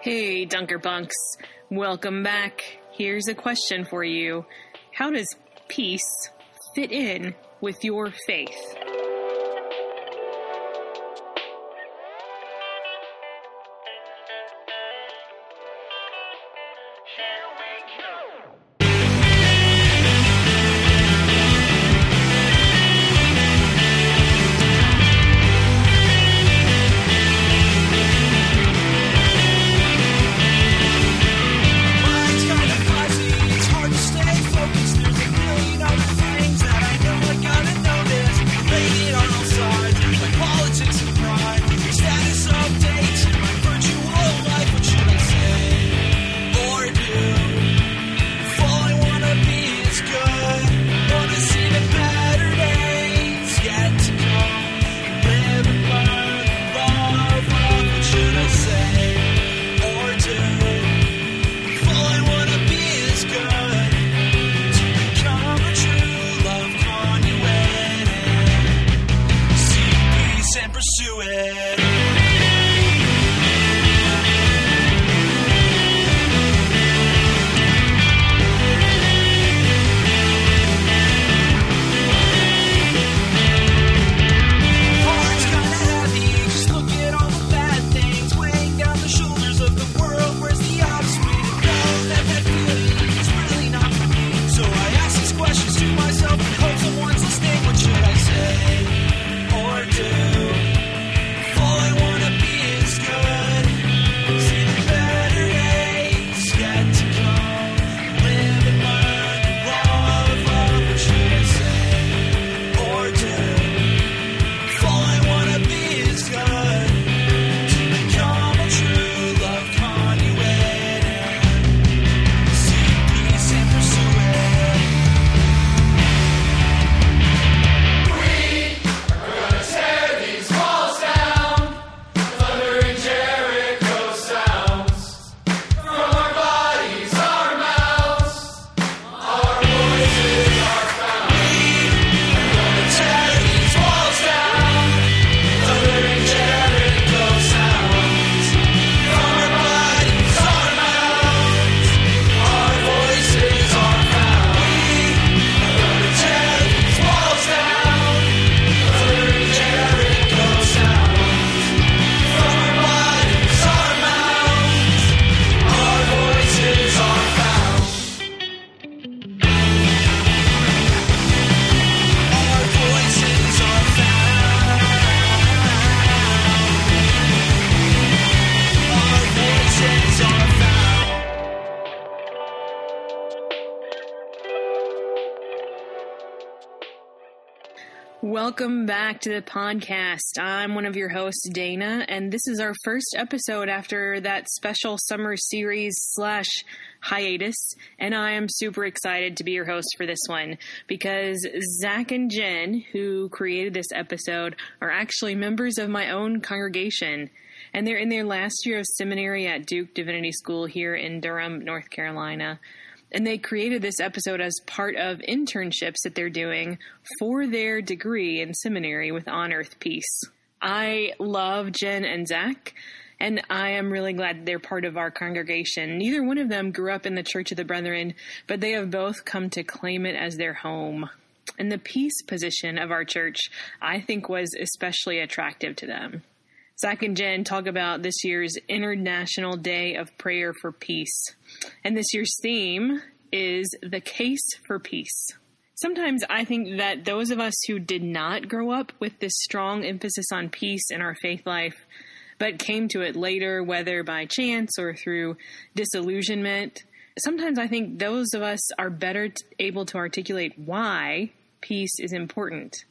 Hey, Dunker Punks. Welcome back. Here's a question for you How does peace fit in with your faith? Welcome back to the podcast. I'm one of your hosts, Dana, and this is our first episode after that special summer series slash hiatus. And I am super excited to be your host for this one because Zach and Jen, who created this episode, are actually members of my own congregation. And they're in their last year of seminary at Duke Divinity School here in Durham, North Carolina. And they created this episode as part of internships that they're doing for their degree in seminary with On Earth Peace. I love Jen and Zach, and I am really glad they're part of our congregation. Neither one of them grew up in the Church of the Brethren, but they have both come to claim it as their home. And the peace position of our church, I think, was especially attractive to them. Zach and Jen talk about this year's International Day of Prayer for Peace. And this year's theme is the case for peace. Sometimes I think that those of us who did not grow up with this strong emphasis on peace in our faith life, but came to it later, whether by chance or through disillusionment, sometimes I think those of us are better able to articulate why peace is important.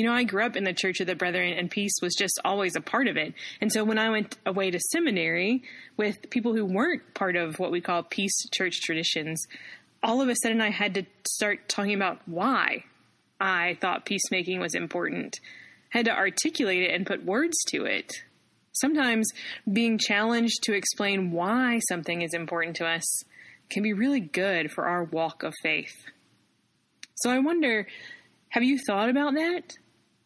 You know, I grew up in the Church of the Brethren, and peace was just always a part of it. And so when I went away to seminary with people who weren't part of what we call peace church traditions, all of a sudden I had to start talking about why I thought peacemaking was important. I had to articulate it and put words to it. Sometimes being challenged to explain why something is important to us can be really good for our walk of faith. So I wonder have you thought about that?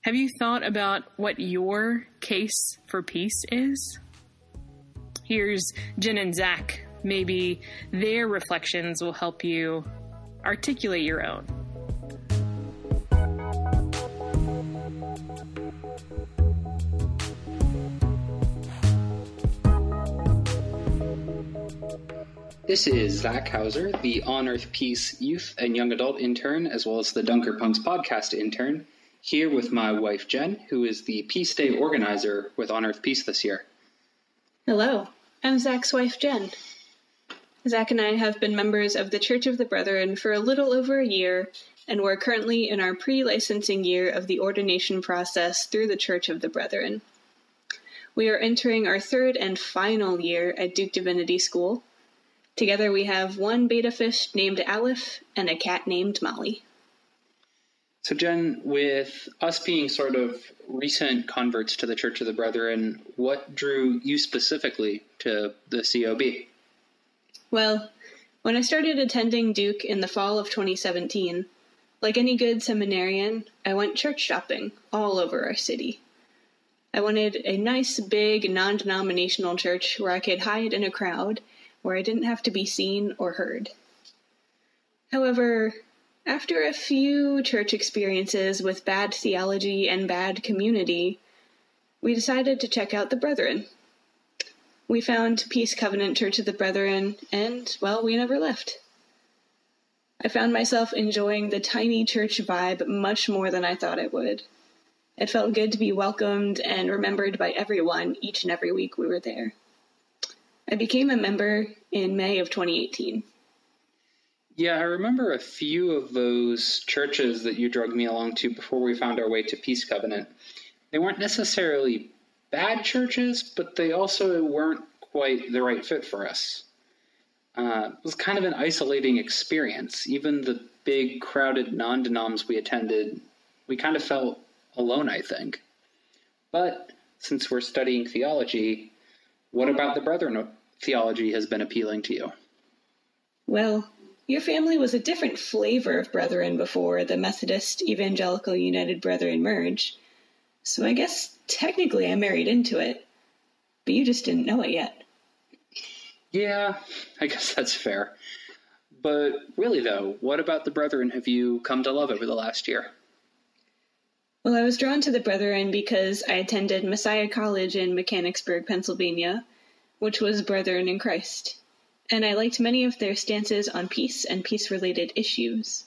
Have you thought about what your case for peace is? Here's Jen and Zach. Maybe their reflections will help you articulate your own. This is Zach Hauser, the On Earth Peace Youth and Young Adult intern, as well as the Dunker Punks podcast intern, here with my wife Jen, who is the Peace Day organizer with On Earth Peace this year. Hello, I'm Zach's wife, Jen. Zach and I have been members of the Church of the Brethren for a little over a year, and we're currently in our pre licensing year of the ordination process through the Church of the Brethren. We are entering our third and final year at Duke Divinity School. Together we have one beta fish named Aleph and a cat named Molly. So, Jen, with us being sort of recent converts to the Church of the Brethren, what drew you specifically to the COB? Well, when I started attending Duke in the fall of 2017, like any good seminarian, I went church shopping all over our city. I wanted a nice, big, non denominational church where I could hide in a crowd, where I didn't have to be seen or heard. However, after a few church experiences with bad theology and bad community, we decided to check out the Brethren. We found Peace Covenant Church of the Brethren, and, well, we never left. I found myself enjoying the tiny church vibe much more than I thought it would. It felt good to be welcomed and remembered by everyone each and every week we were there. I became a member in May of 2018. Yeah, I remember a few of those churches that you drug me along to before we found our way to Peace Covenant. They weren't necessarily bad churches, but they also weren't quite the right fit for us. Uh, it was kind of an isolating experience. Even the big, crowded non denoms we attended, we kind of felt alone, I think. But since we're studying theology, what about the Brethren theology has been appealing to you? Well, your family was a different flavor of Brethren before the Methodist Evangelical United Brethren merge, so I guess technically I married into it, but you just didn't know it yet. Yeah, I guess that's fair. But really, though, what about the Brethren have you come to love over the last year? Well, I was drawn to the Brethren because I attended Messiah College in Mechanicsburg, Pennsylvania, which was Brethren in Christ, and I liked many of their stances on peace and peace related issues.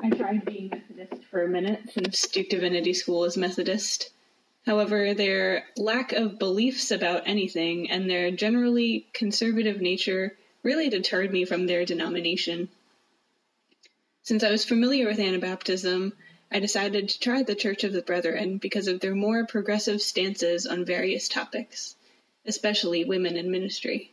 I tried being Methodist for a minute since Duke Divinity School is Methodist. However, their lack of beliefs about anything and their generally conservative nature really deterred me from their denomination. Since I was familiar with Anabaptism, I decided to try the Church of the Brethren because of their more progressive stances on various topics, especially women in ministry.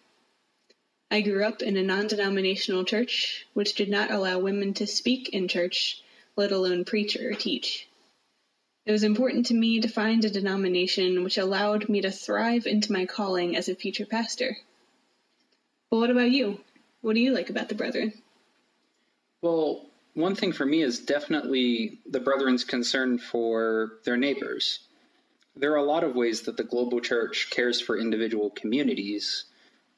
I grew up in a non denominational church which did not allow women to speak in church, let alone preach or teach. It was important to me to find a denomination which allowed me to thrive into my calling as a future pastor. But what about you? What do you like about the Brethren? Well, one thing for me is definitely the Brethren's concern for their neighbors. There are a lot of ways that the global church cares for individual communities,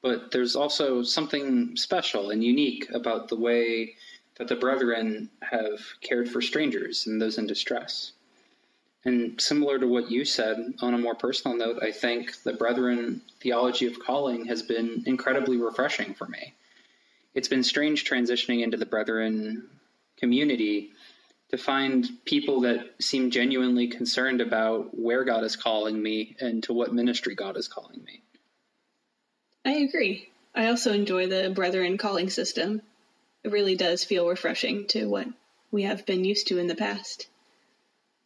but there's also something special and unique about the way that the Brethren have cared for strangers and those in distress. And similar to what you said, on a more personal note, I think the Brethren theology of calling has been incredibly refreshing for me. It's been strange transitioning into the Brethren community to find people that seem genuinely concerned about where God is calling me and to what ministry God is calling me. I agree. I also enjoy the Brethren calling system. It really does feel refreshing to what we have been used to in the past.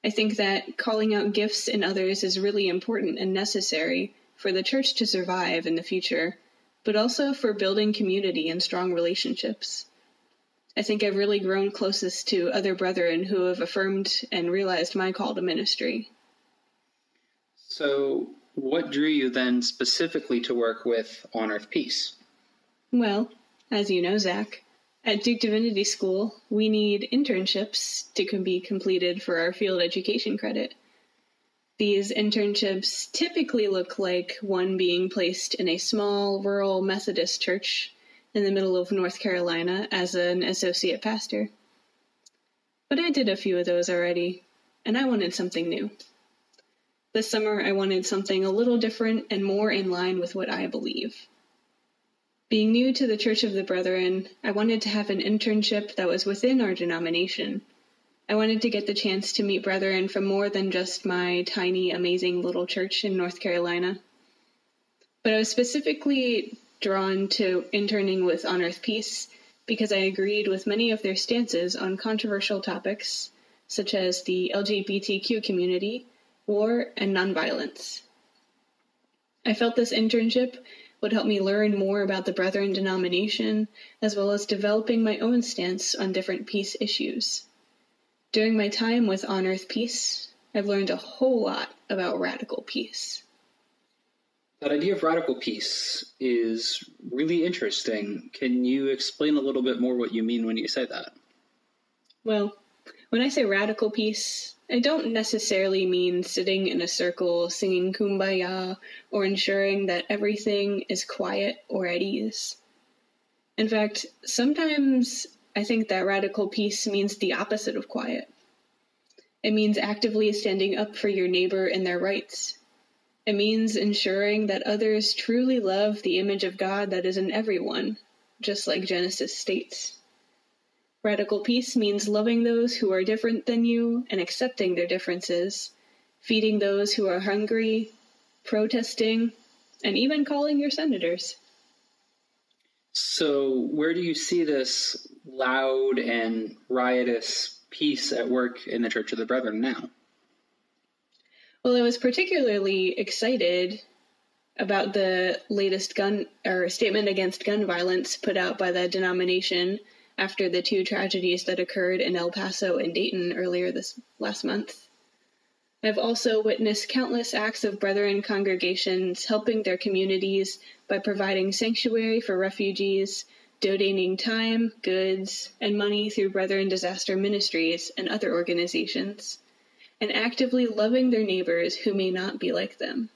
I think that calling out gifts in others is really important and necessary for the church to survive in the future, but also for building community and strong relationships. I think I've really grown closest to other brethren who have affirmed and realized my call to ministry. So, what drew you then specifically to work with On Earth Peace? Well, as you know, Zach, at Duke Divinity School, we need internships to be completed for our field education credit. These internships typically look like one being placed in a small rural Methodist church in the middle of North Carolina as an associate pastor. But I did a few of those already, and I wanted something new. This summer, I wanted something a little different and more in line with what I believe. Being new to the Church of the Brethren, I wanted to have an internship that was within our denomination. I wanted to get the chance to meet brethren from more than just my tiny, amazing little church in North Carolina. But I was specifically drawn to interning with On Earth Peace because I agreed with many of their stances on controversial topics such as the LGBTQ community, war, and nonviolence. I felt this internship would help me learn more about the Brethren denomination, as well as developing my own stance on different peace issues. During my time with On Earth Peace, I've learned a whole lot about radical peace. That idea of radical peace is really interesting. Can you explain a little bit more what you mean when you say that? Well, when I say radical peace, I don't necessarily mean sitting in a circle singing kumbaya or ensuring that everything is quiet or at ease. In fact, sometimes I think that radical peace means the opposite of quiet. It means actively standing up for your neighbor and their rights. It means ensuring that others truly love the image of God that is in everyone, just like Genesis states. Radical peace means loving those who are different than you and accepting their differences, feeding those who are hungry, protesting, and even calling your senators. So, where do you see this loud and riotous peace at work in the Church of the Brethren now? Well, I was particularly excited about the latest gun or statement against gun violence put out by the denomination after the two tragedies that occurred in El Paso and Dayton earlier this last month. I've also witnessed countless acts of brethren congregations helping their communities by providing sanctuary for refugees, donating time, goods, and money through Brethren Disaster Ministries and other organizations, and actively loving their neighbors who may not be like them.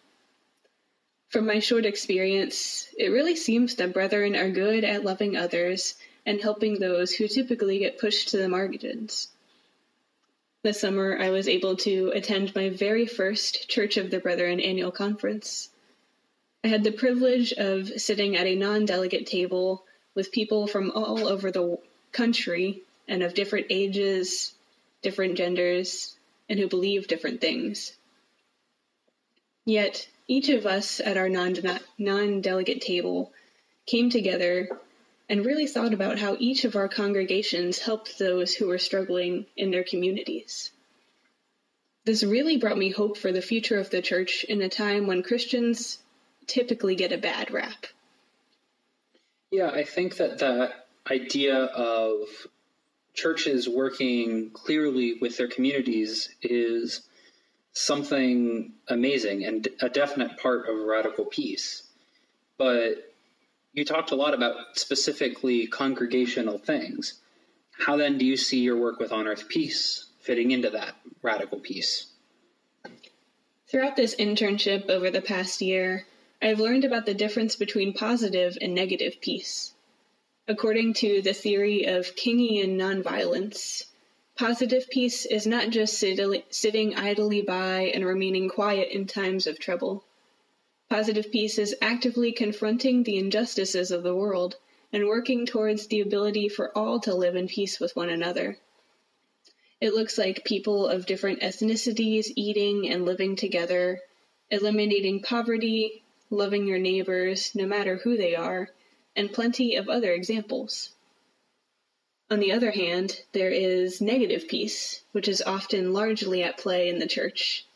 From my short experience, it really seems that brethren are good at loving others and helping those who typically get pushed to the margins. This summer, I was able to attend my very first Church of the Brethren annual conference. I had the privilege of sitting at a non delegate table with people from all over the country and of different ages, different genders, and who believe different things. Yet, each of us at our non delegate table came together and really thought about how each of our congregations helped those who were struggling in their communities. This really brought me hope for the future of the church in a time when Christians typically get a bad rap. Yeah, I think that that idea of churches working clearly with their communities is something amazing and a definite part of radical peace. But you talked a lot about specifically congregational things. How then do you see your work with On Earth Peace fitting into that radical peace? Throughout this internship over the past year, I've learned about the difference between positive and negative peace. According to the theory of Kingian nonviolence, positive peace is not just sitting idly by and remaining quiet in times of trouble. Positive peace is actively confronting the injustices of the world and working towards the ability for all to live in peace with one another. It looks like people of different ethnicities eating and living together, eliminating poverty, loving your neighbors, no matter who they are, and plenty of other examples. On the other hand, there is negative peace, which is often largely at play in the church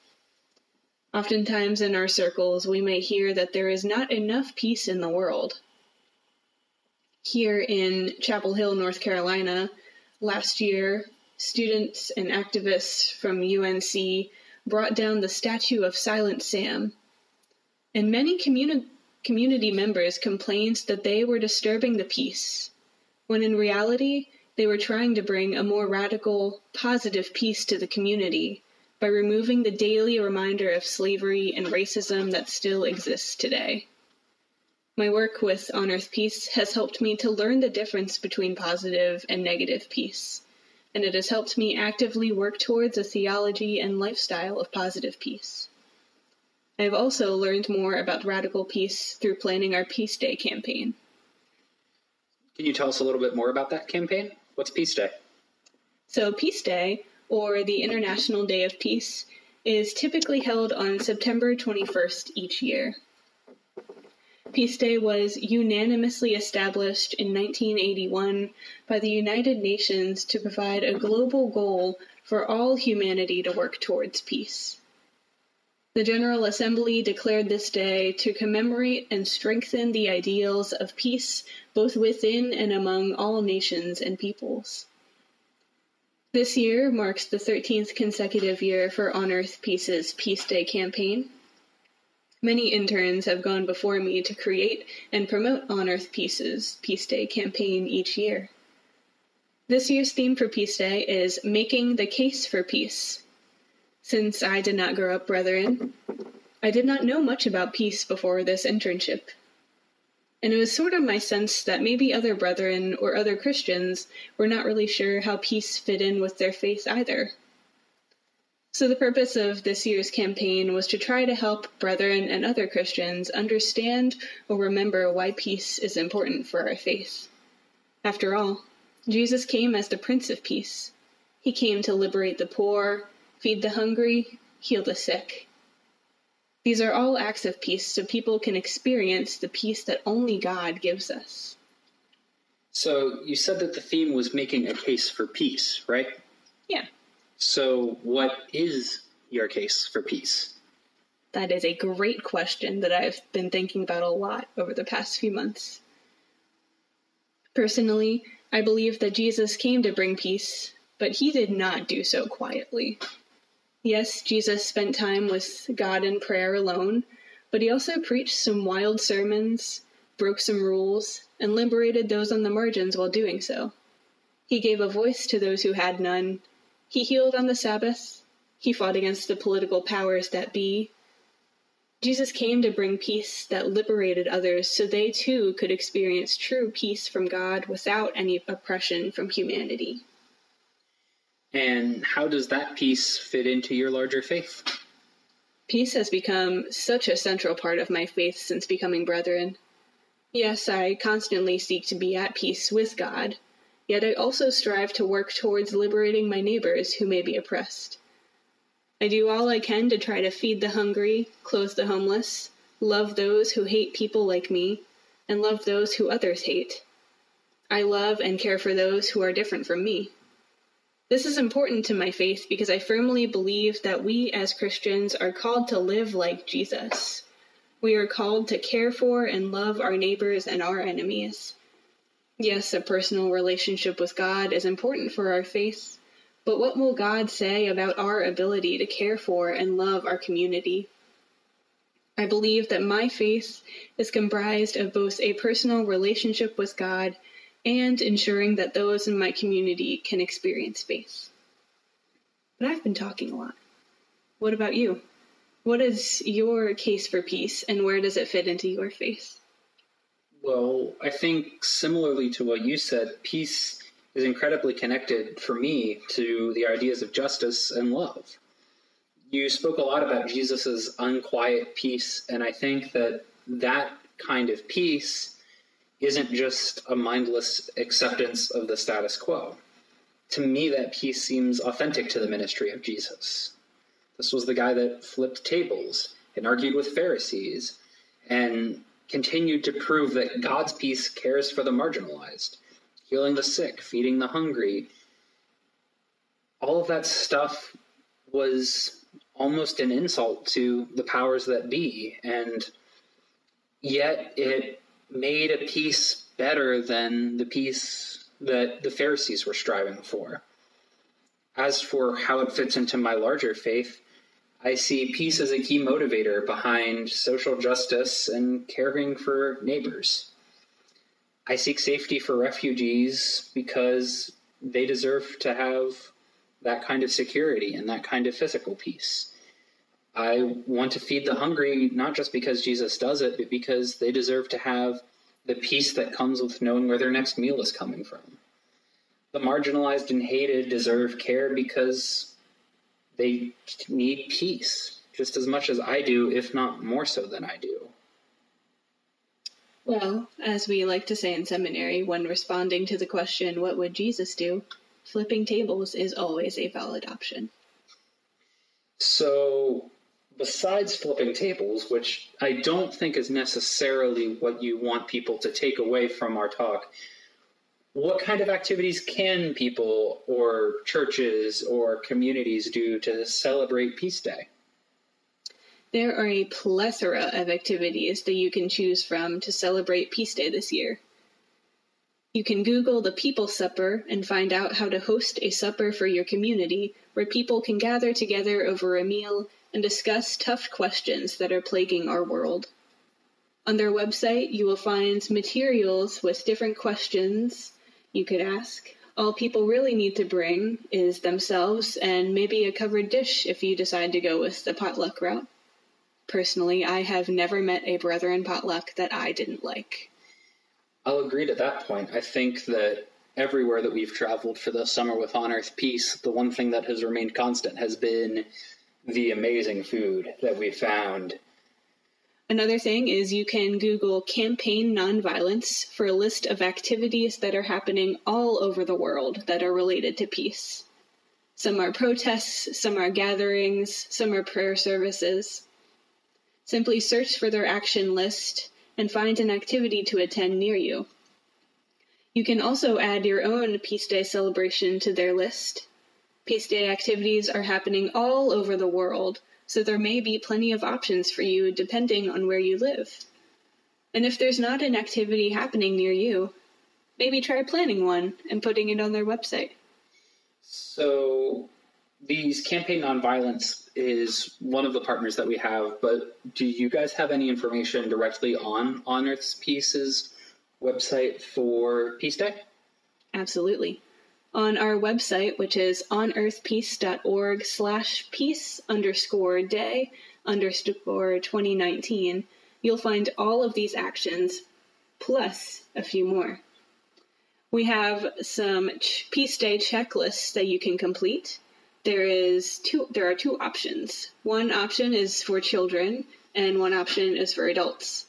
Oftentimes in our circles, we may hear that there is not enough peace in the world. Here in Chapel Hill, North Carolina, last year, students and activists from UNC brought down the statue of Silent Sam. And many communi- community members complained that they were disturbing the peace, when in reality, they were trying to bring a more radical, positive peace to the community by removing the daily reminder of slavery and racism that still exists today. My work with On Earth Peace has helped me to learn the difference between positive and negative peace, and it has helped me actively work towards a theology and lifestyle of positive peace. I have also learned more about radical peace through planning our Peace Day campaign. Can you tell us a little bit more about that campaign? What's Peace Day? So, Peace Day, or the International Day of Peace, is typically held on September 21st each year. Peace Day was unanimously established in 1981 by the United Nations to provide a global goal for all humanity to work towards peace. The General Assembly declared this day to commemorate and strengthen the ideals of peace both within and among all nations and peoples. This year marks the 13th consecutive year for On Earth Peace's Peace Day campaign. Many interns have gone before me to create and promote On Earth Peace's Peace Day campaign each year. This year's theme for Peace Day is Making the Case for Peace. Since I did not grow up Brethren, I did not know much about peace before this internship. And it was sort of my sense that maybe other brethren or other Christians were not really sure how peace fit in with their faith either. So, the purpose of this year's campaign was to try to help brethren and other Christians understand or remember why peace is important for our faith. After all, Jesus came as the Prince of Peace. He came to liberate the poor, feed the hungry, heal the sick. These are all acts of peace so people can experience the peace that only God gives us. So, you said that the theme was making a case for peace, right? Yeah, So, what is your case for peace? that is a great question that I've been thinking about a lot over the past few months. Personally, I believe that Jesus came to bring peace, but he did not do so quietly. Yes, Jesus spent time with God in prayer alone, but he also preached some wild sermons, broke some rules, and liberated those on the margins while doing so. He gave a voice to those who had none. He healed on the Sabbath. He fought against the political powers that be. Jesus came to bring peace that liberated others so they too could experience true peace from God without any oppression from humanity. And how does that peace fit into your larger faith? Peace has become such a central part of my faith since becoming brethren. Yes, I constantly seek to be at peace with God, yet I also strive to work towards liberating my neighbors who may be oppressed. I do all I can to try to feed the hungry, clothe the homeless, love those who hate people like me, and love those who others hate. I love and care for those who are different from me. This is important to my faith because I firmly believe that we as Christians are called to live like Jesus. We are called to care for and love our neighbors and our enemies. Yes, a personal relationship with God is important for our faith, but what will God say about our ability to care for and love our community? I believe that my faith is comprised of both a personal relationship with God and ensuring that those in my community can experience faith. But I've been talking a lot. What about you? What is your case for peace and where does it fit into your faith? Well, I think similarly to what you said, peace is incredibly connected for me to the ideas of justice and love. You spoke a lot about Jesus' unquiet peace, and I think that that kind of peace isn't just a mindless acceptance of the status quo. To me, that peace seems authentic to the ministry of Jesus. This was the guy that flipped tables and argued with Pharisees and continued to prove that God's peace cares for the marginalized, healing the sick, feeding the hungry. All of that stuff was almost an insult to the powers that be, and yet it made a peace better than the peace that the Pharisees were striving for. As for how it fits into my larger faith, I see peace as a key motivator behind social justice and caring for neighbors. I seek safety for refugees because they deserve to have that kind of security and that kind of physical peace. I want to feed the hungry not just because Jesus does it, but because they deserve to have the peace that comes with knowing where their next meal is coming from. The marginalized and hated deserve care because they need peace just as much as I do, if not more so than I do. Well, as we like to say in seminary, when responding to the question, what would Jesus do? Flipping tables is always a valid option. So, besides flipping tables, which I don't think is necessarily what you want people to take away from our talk, what kind of activities can people or churches or communities do to celebrate Peace Day? There are a plethora of activities that you can choose from to celebrate Peace Day this year. You can Google the People Supper and find out how to host a supper for your community where people can gather together over a meal and discuss tough questions that are plaguing our world. On their website, you will find materials with different questions you could ask. All people really need to bring is themselves and maybe a covered dish if you decide to go with the potluck route. Personally, I have never met a brethren potluck that I didn't like. I'll agree to that point. I think that everywhere that we've traveled for the summer with On Earth Peace, the one thing that has remained constant has been the amazing food that we found. Another thing is you can Google campaign nonviolence for a list of activities that are happening all over the world that are related to peace. Some are protests, some are gatherings, some are prayer services. Simply search for their action list and find an activity to attend near you. You can also add your own Peace Day celebration to their list. Peace Day activities are happening all over the world, so there may be plenty of options for you depending on where you live. And if there's not an activity happening near you, maybe try planning one and putting it on their website. So, these campaign nonviolence is one of the partners that we have, but do you guys have any information directly on On Earth's Peace's website for Peace Day? Absolutely. On our website, which is onearthpeace.org slash peace underscore day underscore 2019, you'll find all of these actions plus a few more. We have some Peace Day checklists that you can complete. There is two there are two options. One option is for children and one option is for adults.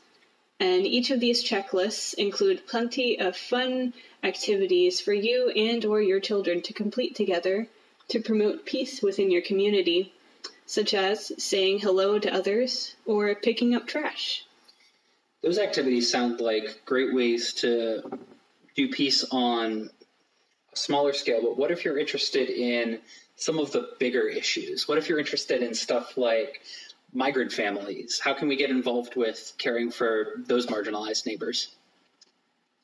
And each of these checklists include plenty of fun activities for you and or your children to complete together to promote peace within your community, such as saying hello to others or picking up trash. Those activities sound like great ways to do peace on a smaller scale, but what if you're interested in some of the bigger issues? What if you're interested in stuff like migrant families? How can we get involved with caring for those marginalized neighbors?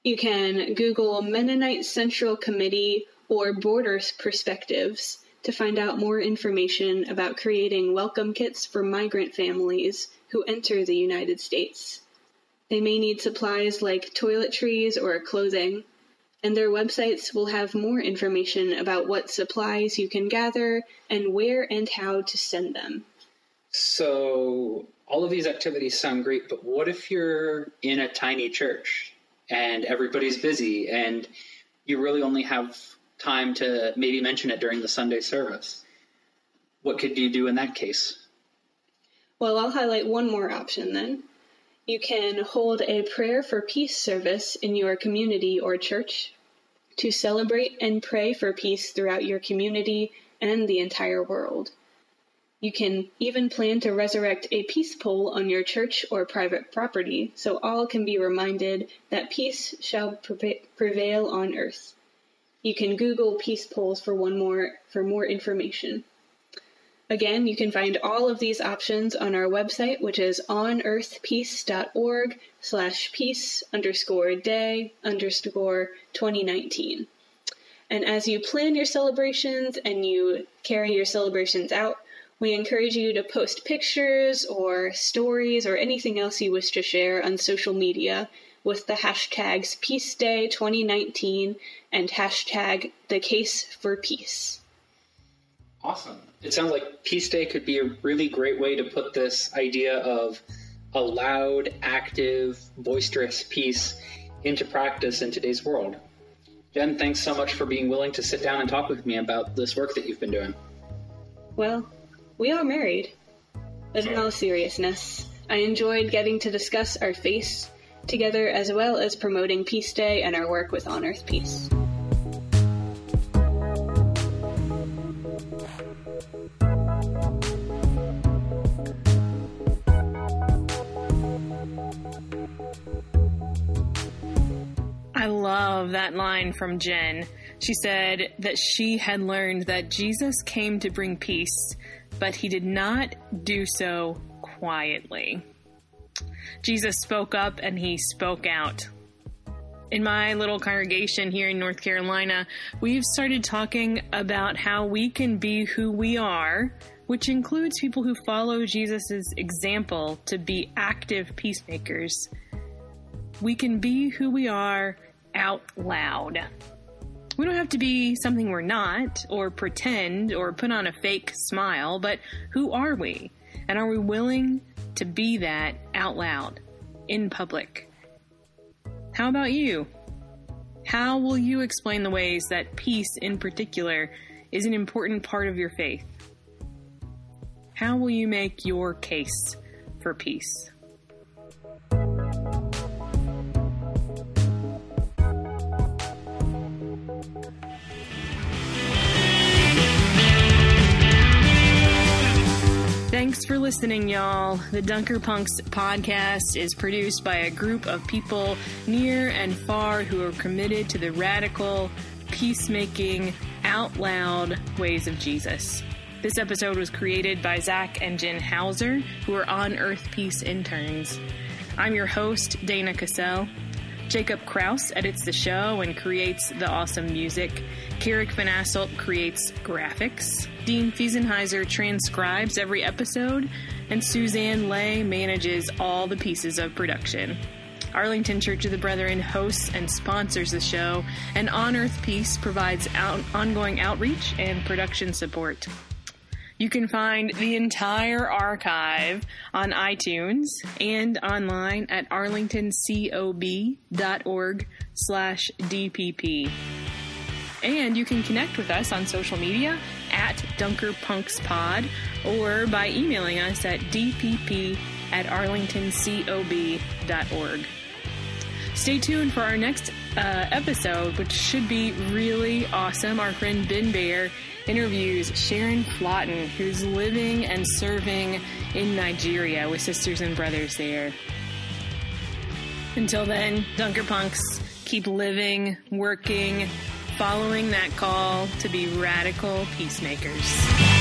You can Google Mennonite Central Committee or Borders Perspectives to find out more information about creating welcome kits for migrant families who enter the United States. They may need supplies like toiletries or clothing, and their websites will have more information about what supplies you can gather and where and how to send them. So, all of these activities sound great, but what if you're in a tiny church and everybody's busy and you really only have time to maybe mention it during the Sunday service? What could you do in that case? Well, I'll highlight one more option then. You can hold a prayer for peace service in your community or church to celebrate and pray for peace throughout your community and the entire world. You can even plan to resurrect a peace pole on your church or private property so all can be reminded that peace shall prevail on earth. You can Google peace poles for one more for more information. Again, you can find all of these options on our website, which is onearthpeace.org slash peace underscore day underscore 2019. And as you plan your celebrations and you carry your celebrations out, we encourage you to post pictures or stories or anything else you wish to share on social media with the hashtags Peace Day 2019 and hashtag the case for peace. Awesome. It sounds like Peace Day could be a really great way to put this idea of a loud, active, boisterous peace into practice in today's world. Jen, thanks so much for being willing to sit down and talk with me about this work that you've been doing. Well, we are married. But in all seriousness, I enjoyed getting to discuss our faith together as well as promoting Peace Day and our work with On Earth Peace. I love that line from Jen. She said that she had learned that Jesus came to bring peace, but he did not do so quietly. Jesus spoke up and he spoke out. In my little congregation here in North Carolina, we've started talking about how we can be who we are, which includes people who follow Jesus' example to be active peacemakers. We can be who we are out loud. We don't have to be something we're not, or pretend, or put on a fake smile, but who are we? And are we willing to be that out loud, in public? How about you? How will you explain the ways that peace, in particular, is an important part of your faith? How will you make your case for peace? Listening, y'all. The Dunker Punks podcast is produced by a group of people near and far who are committed to the radical, peacemaking, out loud ways of Jesus. This episode was created by Zach and Jen Hauser, who are on Earth Peace interns. I'm your host, Dana Cassell. Jacob Kraus edits the show and creates the awesome music. Carrick Van Asselt creates graphics. Dean Fiesenheiser transcribes every episode. And Suzanne Lay manages all the pieces of production. Arlington Church of the Brethren hosts and sponsors the show, and On Earth Peace provides out- ongoing outreach and production support. You can find the entire archive on iTunes and online at arlingtoncob.org slash DPP. And you can connect with us on social media at DunkerPunksPod or by emailing us at dpp at arlingtoncob.org. Stay tuned for our next uh, episode, which should be really awesome. Our friend Ben Bear interviews Sharon Flotten, who's living and serving in Nigeria with sisters and brothers there. Until then, Dunker Punks, keep living, working, following that call to be radical peacemakers.